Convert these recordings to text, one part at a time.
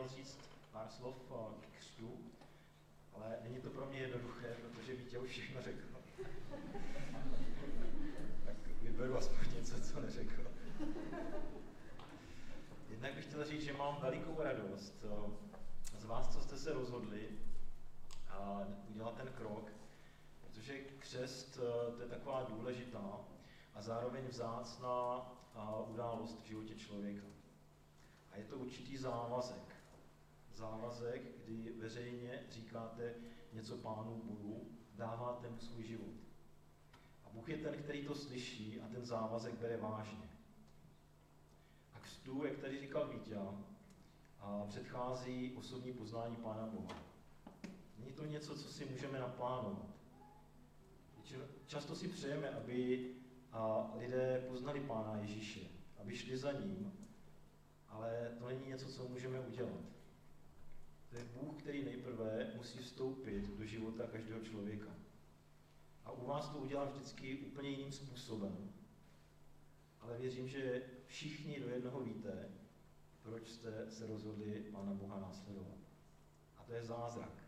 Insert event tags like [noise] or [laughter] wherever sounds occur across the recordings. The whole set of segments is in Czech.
měl říct pár slov k křtu, ale není to pro mě jednoduché, protože Vítě už všechno řekl. tak vyberu aspoň něco, co neřekl. Jednak bych chtěl říct, že mám velikou radost z vás, co jste se rozhodli udělat ten krok, protože křest to je taková důležitá a zároveň vzácná událost v životě člověka. A je to určitý závazek. Závazek, kdy veřejně říkáte něco pánu Bohu, dáváte mu svůj život. A Bůh je ten, který to slyší a ten závazek bere vážně. A křtu, jak tady říkal Vítě, a předchází osobní poznání Pána Boha. Není to něco, co si můžeme naplánovat. Často si přejeme, aby lidé poznali Pána Ježíše, aby šli za ním, ale to není něco, co můžeme udělat. To je Bůh, který nejprve musí vstoupit do života každého člověka. A u vás to udělá vždycky úplně jiným způsobem. Ale věřím, že všichni do jednoho víte, proč jste se rozhodli Pána Boha následovat. A to je zázrak.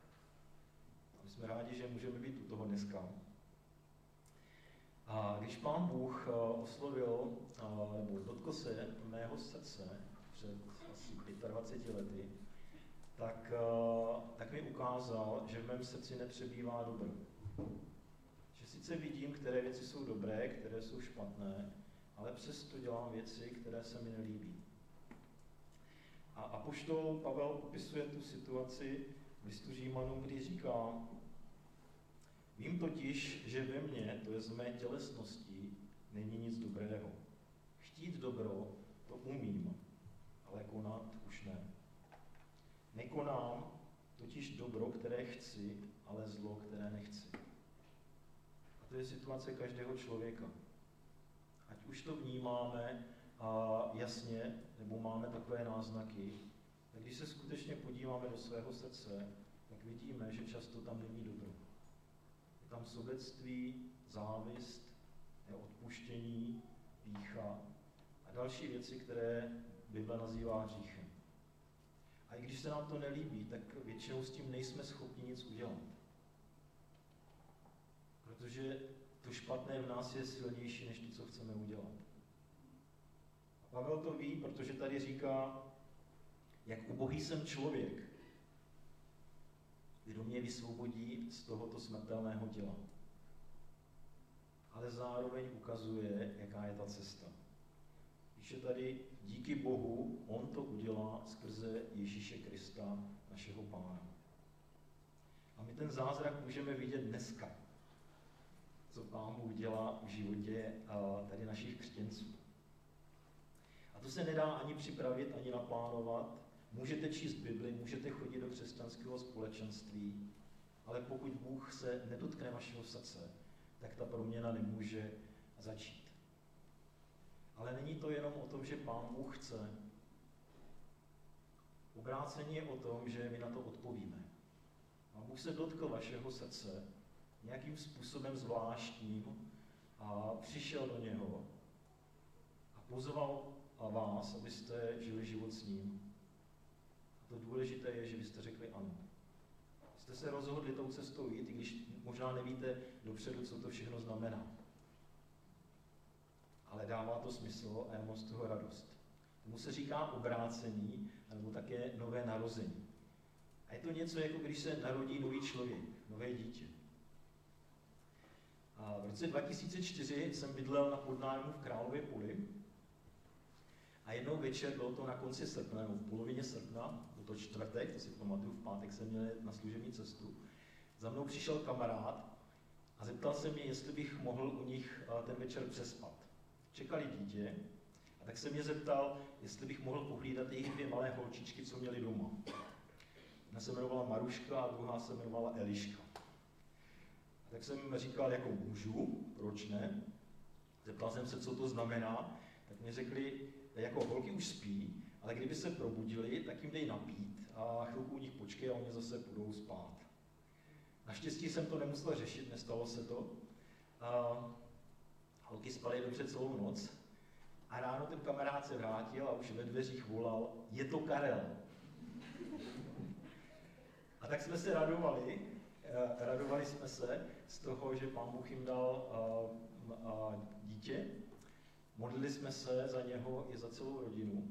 A my jsme rádi, že můžeme být u toho dneska. A když Pán Bůh eh, oslovil, eh, nebo dotkl se mého srdce před asi 25 lety, tak, eh, tak mi ukázal, že v mém srdci nepřebývá dobro. Že sice vidím, které věci jsou dobré, které jsou špatné, ale přesto dělám věci, které se mi nelíbí. A apoštol Pavel popisuje tu situaci v listu Římanům, kdy říká, vím totiž, že ve mně, to je z mé tělesnosti, není nic dobrého. Chtít dobro, to umím, ale konat. Nekonám totiž dobro, které chci, ale zlo, které nechci. A to je situace každého člověka. Ať už to vnímáme a jasně, nebo máme takové náznaky, tak když se skutečně podíváme do svého srdce, tak vidíme, že často tam není dobro. Je tam sobectví, závist, odpuštění, pícha a další věci, které Bible nazývá hříchem. A i když se nám to nelíbí, tak většinou s tím nejsme schopni nic udělat. Protože to špatné v nás je silnější než to, co chceme udělat. A Pavel to ví, protože tady říká, jak ubohý jsem člověk, kdo mě vysvobodí z tohoto smrtelného těla. Ale zároveň ukazuje, jaká je ta cesta. Píše tady, díky Bohu, On to udělá skrze Ježíše Krista, našeho Pána. A my ten zázrak můžeme vidět dneska, co Pán Bůh dělá v životě tady našich křtěnců. A to se nedá ani připravit, ani naplánovat. Můžete číst Bibli, můžete chodit do křesťanského společenství, ale pokud Bůh se nedotkne vašeho srdce, tak ta proměna nemůže začít. To jenom o tom, že Pán Bůh chce. Obrácení je o tom, že my na to odpovíme. Pán Bůh se dotkl vašeho srdce nějakým způsobem zvláštním a přišel do něho a pozval vás, abyste žili život s ním. A to důležité je, že vy jste řekli ano. Jste se rozhodli tou cestou jít, i když možná nevíte dopředu, co to všechno znamená ale dává to smysl a já mám z toho radost. Tomu se říká obrácení, nebo také nové narození. A je to něco, jako když se narodí nový člověk, nové dítě. A v roce 2004 jsem bydlel na podnájmu v Králově poli a jednou večer, bylo to na konci srpna, nebo v polovině srpna, byl to čtvrtek, to si pamatuju, v pátek jsem měl na služební cestu, za mnou přišel kamarád a zeptal se mě, jestli bych mohl u nich ten večer přespat čekali dítě, a tak se mě zeptal, jestli bych mohl pohlídat jejich dvě malé holčičky, co měli doma. Jedna se jmenovala Maruška a druhá se jmenovala Eliška. A tak jsem říkal, jako můžu, proč ne? Zeptal jsem se, co to znamená, tak mi řekli, jako holky už spí, ale kdyby se probudili, tak jim dej napít a chvilku u nich počkej a oni zase budou spát. Naštěstí jsem to nemusel řešit, nestalo se to. A Spaly dobře celou noc a ráno ten kamarád se vrátil a už ve dveřích volal, je to Karel. A tak jsme se radovali, eh, radovali jsme se z toho, že pán Bůh jim dal uh, uh, dítě. Modlili jsme se za něho i za celou rodinu.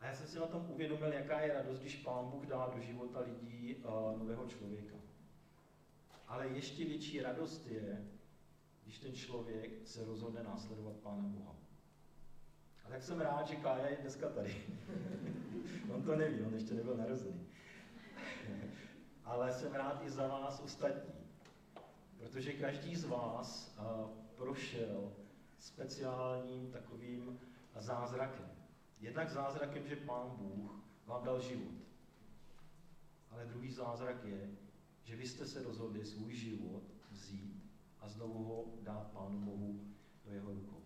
A já jsem si na tom uvědomil, jaká je radost, když pán Bůh dá do života lidí nového člověka. Ale ještě větší radost je, když ten člověk se rozhodne následovat Pána Boha. A tak jsem rád, že Kája je dneska tady. [laughs] on to neví, on ještě nebyl narozený. [laughs] Ale jsem rád i za vás ostatní, protože každý z vás uh, prošel speciálním takovým zázrakem. Jednak zázrakem, že Pán Bůh vám dal život. Ale druhý zázrak je, že vy jste se rozhodli svůj život vzít a znovu ho dát Pánu Bohu do jeho rukou.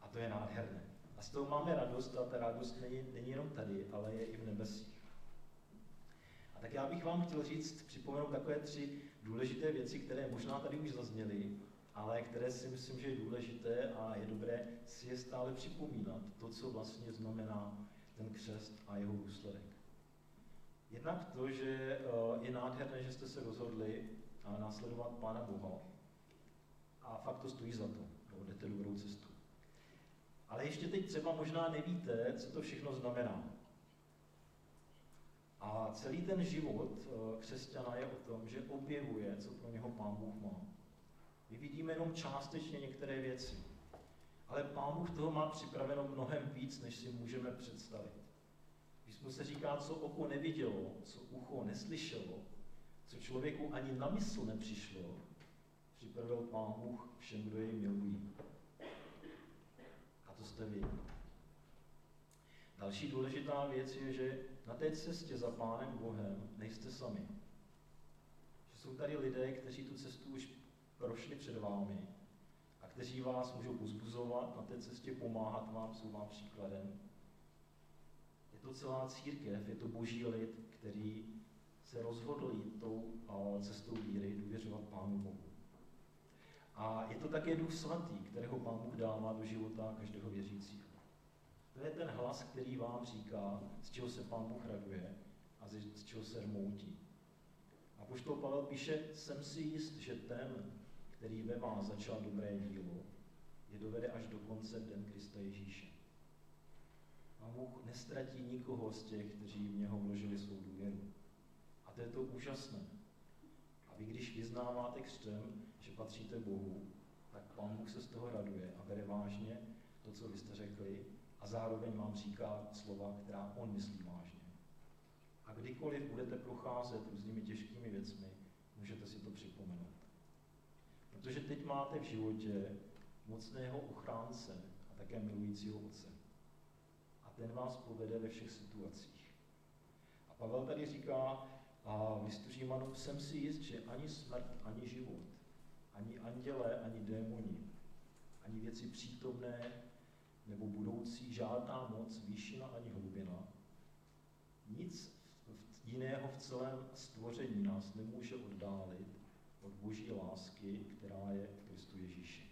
A to je nádherné. A z toho máme radost a ta radost není, není jenom tady, ale je i v nebesích. A tak já bych vám chtěl říct, připomenout takové tři důležité věci, které možná tady už zazněly, ale které si myslím, že je důležité a je dobré si je stále připomínat, to, co vlastně znamená ten křest a jeho důsledek. Jednak to, že eh, je nádherné, že jste se rozhodli následovat Pána Boha a fakt to stojí za to, jo, jdete dobrou cestu. Ale ještě teď třeba možná nevíte, co to všechno znamená. A celý ten život eh, křesťana je o tom, že objevuje, co pro něho Pán Bůh má. My vidíme jenom částečně některé věci, ale Pán Bůh toho má připraveno mnohem víc, než si můžeme představit. Písmu se říká, co oko nevidělo, co ucho neslyšelo, co člověku ani na mysl nepřišlo, připravil Pán Bůh všem, kdo jej milují. A to jste vy. Další důležitá věc je, že na té cestě za Pánem Bohem nejste sami. Že jsou tady lidé, kteří tu cestu už prošli před vámi a kteří vás můžou uzbuzovat na té cestě, pomáhat vám, jsou vám příkladem. Je to celá církev, je to boží lid, který se rozhodl jít tou cestou víry, důvěřovat Pánu Bohu. A je to také Duch Svatý, kterého Pán Bůh dává do života každého věřícího. To je ten hlas, který vám říká, z čeho se Pán Bůh raduje a z čeho se rmoutí. A poštol Pavel píše, jsem si jist, že ten, který ve vás začal dobré dílo, je dovede až do konce den Krista Ježíše. A Bůh nestratí nikoho z těch, kteří v něho vložili svou důvěru. A to je to úžasné. A vy, když vyznáváte křtem, patříte Bohu, tak Pán Bůh se z toho raduje a bere vážně to, co vy jste řekli, a zároveň vám říká slova, která on myslí vážně. A kdykoliv budete procházet různými těžkými věcmi, můžete si to připomenout. Protože teď máte v životě mocného ochránce a také milujícího otce. A ten vás povede ve všech situacích. A Pavel tady říká, a v listu Římanům jsem si jist, že ani smrt, ani život, andělé, ani démoni, ani věci přítomné nebo budoucí, žádná moc, výšina ani hlubina, nic jiného v celém stvoření nás nemůže oddálit od boží lásky, která je v Kristu Ježíši.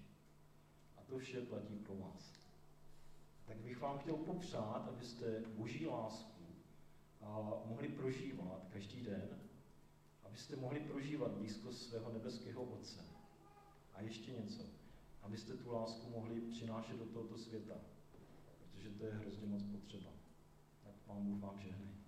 A to vše platí pro vás. Tak bych vám chtěl popřát, abyste boží lásku a mohli prožívat každý den, abyste mohli prožívat blízkost svého nebeského Otce. A ještě něco, abyste tu lásku mohli přinášet do tohoto světa, protože to je hrozně moc potřeba. Tak Pán Bůh vám žehnej.